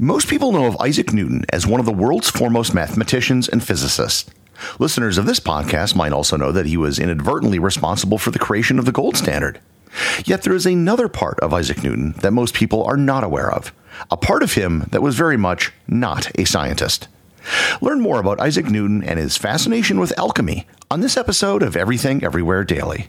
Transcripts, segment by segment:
Most people know of Isaac Newton as one of the world's foremost mathematicians and physicists. Listeners of this podcast might also know that he was inadvertently responsible for the creation of the gold standard. Yet there is another part of Isaac Newton that most people are not aware of, a part of him that was very much not a scientist. Learn more about Isaac Newton and his fascination with alchemy on this episode of Everything Everywhere Daily.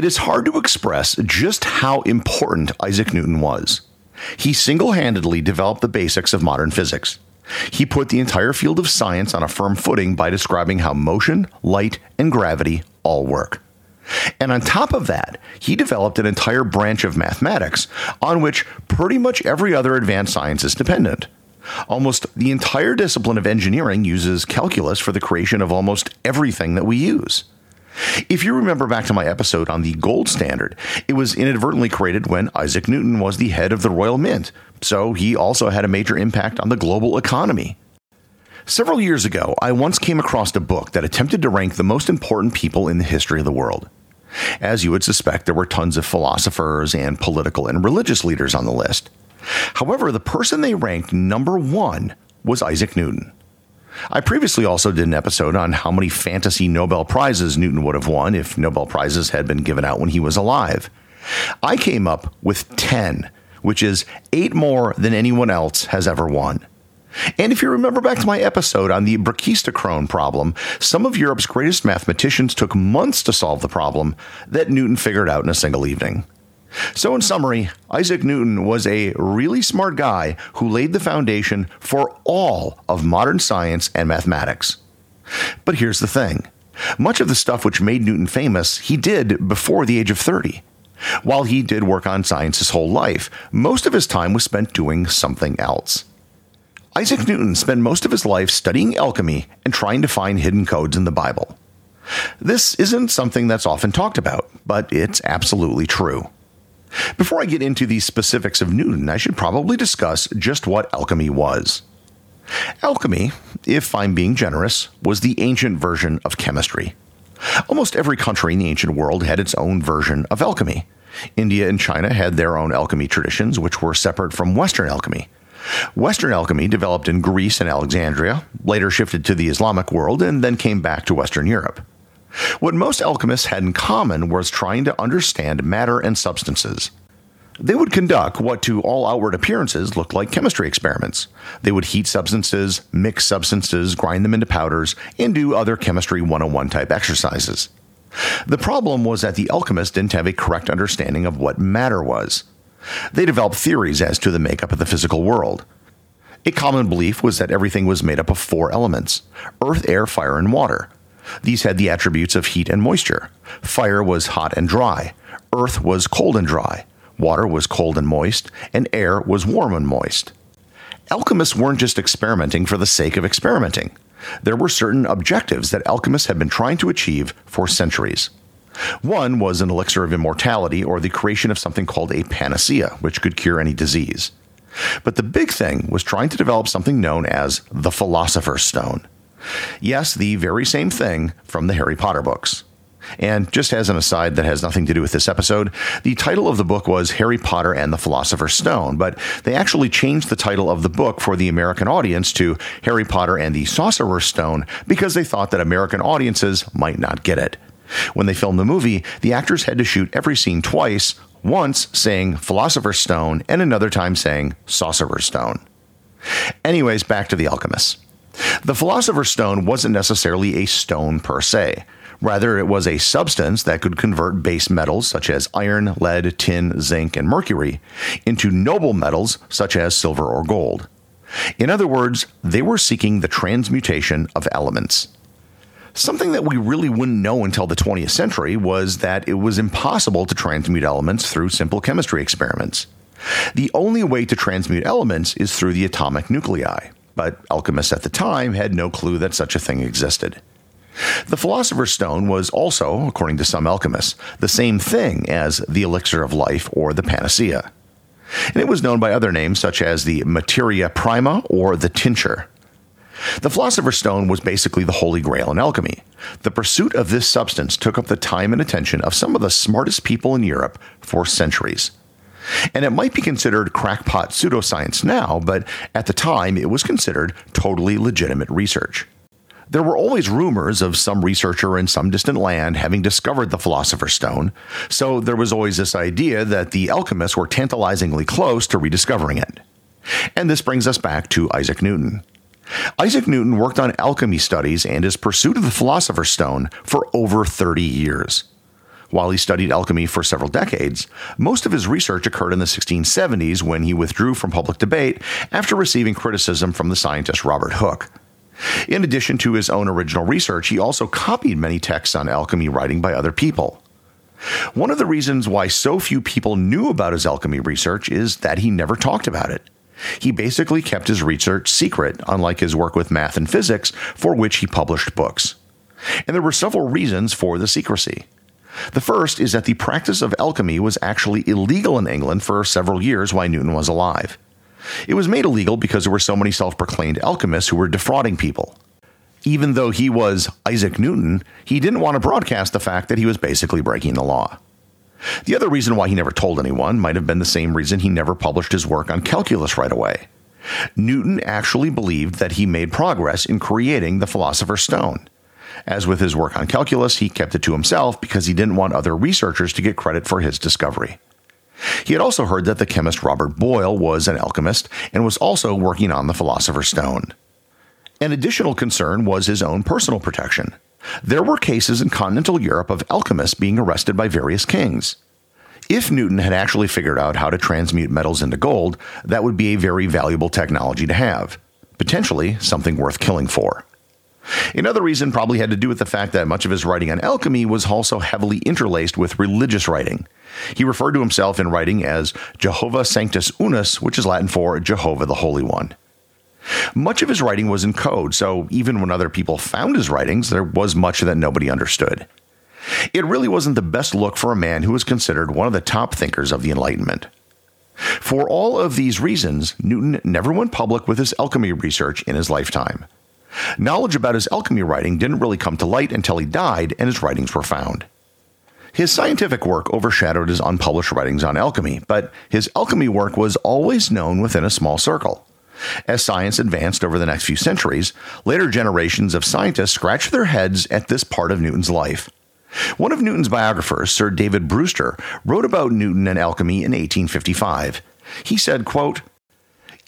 It is hard to express just how important Isaac Newton was. He single handedly developed the basics of modern physics. He put the entire field of science on a firm footing by describing how motion, light, and gravity all work. And on top of that, he developed an entire branch of mathematics on which pretty much every other advanced science is dependent. Almost the entire discipline of engineering uses calculus for the creation of almost everything that we use. If you remember back to my episode on the gold standard, it was inadvertently created when Isaac Newton was the head of the Royal Mint, so he also had a major impact on the global economy. Several years ago, I once came across a book that attempted to rank the most important people in the history of the world. As you would suspect, there were tons of philosophers and political and religious leaders on the list. However, the person they ranked number one was Isaac Newton. I previously also did an episode on how many fantasy Nobel Prizes Newton would have won if Nobel Prizes had been given out when he was alive. I came up with 10, which is eight more than anyone else has ever won. And if you remember back to my episode on the brachistochrone problem, some of Europe's greatest mathematicians took months to solve the problem that Newton figured out in a single evening. So, in summary, Isaac Newton was a really smart guy who laid the foundation for all of modern science and mathematics. But here's the thing much of the stuff which made Newton famous, he did before the age of 30. While he did work on science his whole life, most of his time was spent doing something else. Isaac Newton spent most of his life studying alchemy and trying to find hidden codes in the Bible. This isn't something that's often talked about, but it's absolutely true. Before I get into the specifics of Newton, I should probably discuss just what alchemy was. Alchemy, if I'm being generous, was the ancient version of chemistry. Almost every country in the ancient world had its own version of alchemy. India and China had their own alchemy traditions, which were separate from Western alchemy. Western alchemy developed in Greece and Alexandria, later shifted to the Islamic world, and then came back to Western Europe. What most alchemists had in common was trying to understand matter and substances. They would conduct what to all outward appearances looked like chemistry experiments. They would heat substances, mix substances, grind them into powders, and do other chemistry 101 type exercises. The problem was that the alchemists didn't have a correct understanding of what matter was. They developed theories as to the makeup of the physical world. A common belief was that everything was made up of four elements earth, air, fire, and water. These had the attributes of heat and moisture. Fire was hot and dry, earth was cold and dry, water was cold and moist, and air was warm and moist. Alchemists weren't just experimenting for the sake of experimenting. There were certain objectives that alchemists had been trying to achieve for centuries. One was an elixir of immortality or the creation of something called a panacea, which could cure any disease. But the big thing was trying to develop something known as the Philosopher's Stone. Yes, the very same thing from the Harry Potter books. And just as an aside that has nothing to do with this episode, the title of the book was Harry Potter and the Philosopher's Stone, but they actually changed the title of the book for the American audience to Harry Potter and the Sorcerer's Stone because they thought that American audiences might not get it. When they filmed the movie, the actors had to shoot every scene twice, once saying Philosopher's Stone and another time saying Sorcerer's Stone. Anyways, back to the alchemists. The Philosopher's Stone wasn't necessarily a stone per se. Rather, it was a substance that could convert base metals such as iron, lead, tin, zinc, and mercury into noble metals such as silver or gold. In other words, they were seeking the transmutation of elements. Something that we really wouldn't know until the 20th century was that it was impossible to transmute elements through simple chemistry experiments. The only way to transmute elements is through the atomic nuclei, but alchemists at the time had no clue that such a thing existed. The Philosopher's Stone was also, according to some alchemists, the same thing as the elixir of life or the panacea. And it was known by other names such as the materia prima or the tincture. The Philosopher's Stone was basically the holy grail in alchemy. The pursuit of this substance took up the time and attention of some of the smartest people in Europe for centuries. And it might be considered crackpot pseudoscience now, but at the time it was considered totally legitimate research. There were always rumors of some researcher in some distant land having discovered the Philosopher's Stone, so there was always this idea that the alchemists were tantalizingly close to rediscovering it. And this brings us back to Isaac Newton. Isaac Newton worked on alchemy studies and his pursuit of the Philosopher's Stone for over 30 years. While he studied alchemy for several decades, most of his research occurred in the 1670s when he withdrew from public debate after receiving criticism from the scientist Robert Hooke. In addition to his own original research, he also copied many texts on alchemy writing by other people. One of the reasons why so few people knew about his alchemy research is that he never talked about it. He basically kept his research secret, unlike his work with math and physics, for which he published books. And there were several reasons for the secrecy. The first is that the practice of alchemy was actually illegal in England for several years while Newton was alive. It was made illegal because there were so many self proclaimed alchemists who were defrauding people. Even though he was Isaac Newton, he didn't want to broadcast the fact that he was basically breaking the law. The other reason why he never told anyone might have been the same reason he never published his work on calculus right away. Newton actually believed that he made progress in creating the Philosopher's Stone. As with his work on calculus, he kept it to himself because he didn't want other researchers to get credit for his discovery. He had also heard that the chemist Robert Boyle was an alchemist and was also working on the Philosopher's Stone. An additional concern was his own personal protection. There were cases in continental Europe of alchemists being arrested by various kings. If Newton had actually figured out how to transmute metals into gold, that would be a very valuable technology to have, potentially something worth killing for. Another reason probably had to do with the fact that much of his writing on alchemy was also heavily interlaced with religious writing. He referred to himself in writing as Jehovah Sanctus Unus, which is Latin for Jehovah the Holy One. Much of his writing was in code, so even when other people found his writings, there was much that nobody understood. It really wasn't the best look for a man who was considered one of the top thinkers of the Enlightenment. For all of these reasons, Newton never went public with his alchemy research in his lifetime. Knowledge about his alchemy writing didn't really come to light until he died and his writings were found. His scientific work overshadowed his unpublished writings on alchemy, but his alchemy work was always known within a small circle. As science advanced over the next few centuries, later generations of scientists scratched their heads at this part of Newton's life. One of Newton's biographers, Sir David Brewster, wrote about Newton and alchemy in 1855. He said, quote,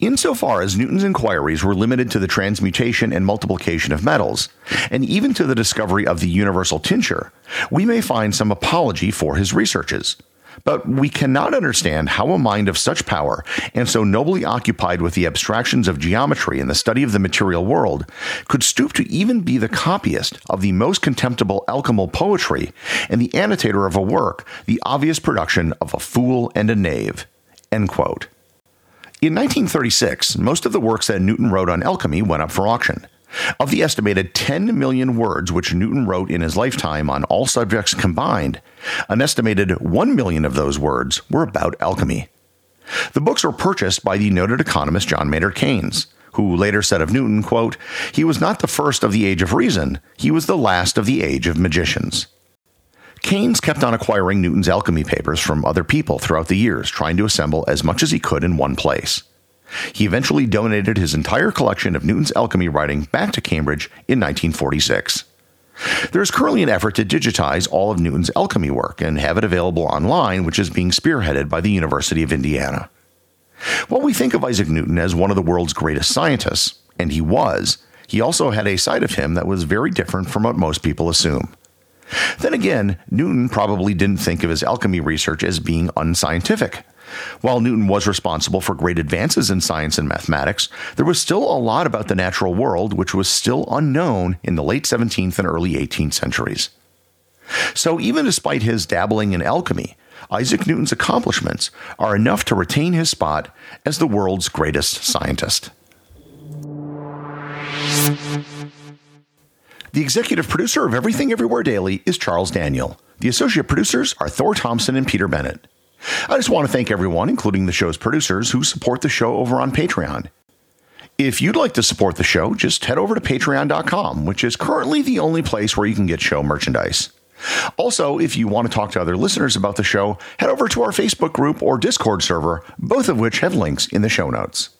Insofar as Newton's inquiries were limited to the transmutation and multiplication of metals, and even to the discovery of the universal tincture, we may find some apology for his researches. But we cannot understand how a mind of such power, and so nobly occupied with the abstractions of geometry and the study of the material world, could stoop to even be the copyist of the most contemptible alchemical poetry, and the annotator of a work, the obvious production of a fool and a knave. End quote. In 1936, most of the works that Newton wrote on alchemy went up for auction. Of the estimated 10 million words which Newton wrote in his lifetime on all subjects combined, an estimated 1 million of those words were about alchemy. The books were purchased by the noted economist John Maynard Keynes, who later said of Newton, quote, "He was not the first of the age of reason, he was the last of the age of magicians." Keynes kept on acquiring Newton's alchemy papers from other people throughout the years, trying to assemble as much as he could in one place. He eventually donated his entire collection of Newton's alchemy writing back to Cambridge in 1946. There is currently an effort to digitize all of Newton's alchemy work and have it available online, which is being spearheaded by the University of Indiana. While we think of Isaac Newton as one of the world's greatest scientists, and he was, he also had a side of him that was very different from what most people assume. Then again, Newton probably didn't think of his alchemy research as being unscientific. While Newton was responsible for great advances in science and mathematics, there was still a lot about the natural world which was still unknown in the late 17th and early 18th centuries. So, even despite his dabbling in alchemy, Isaac Newton's accomplishments are enough to retain his spot as the world's greatest scientist. The executive producer of Everything Everywhere Daily is Charles Daniel. The associate producers are Thor Thompson and Peter Bennett. I just want to thank everyone, including the show's producers, who support the show over on Patreon. If you'd like to support the show, just head over to patreon.com, which is currently the only place where you can get show merchandise. Also, if you want to talk to other listeners about the show, head over to our Facebook group or Discord server, both of which have links in the show notes.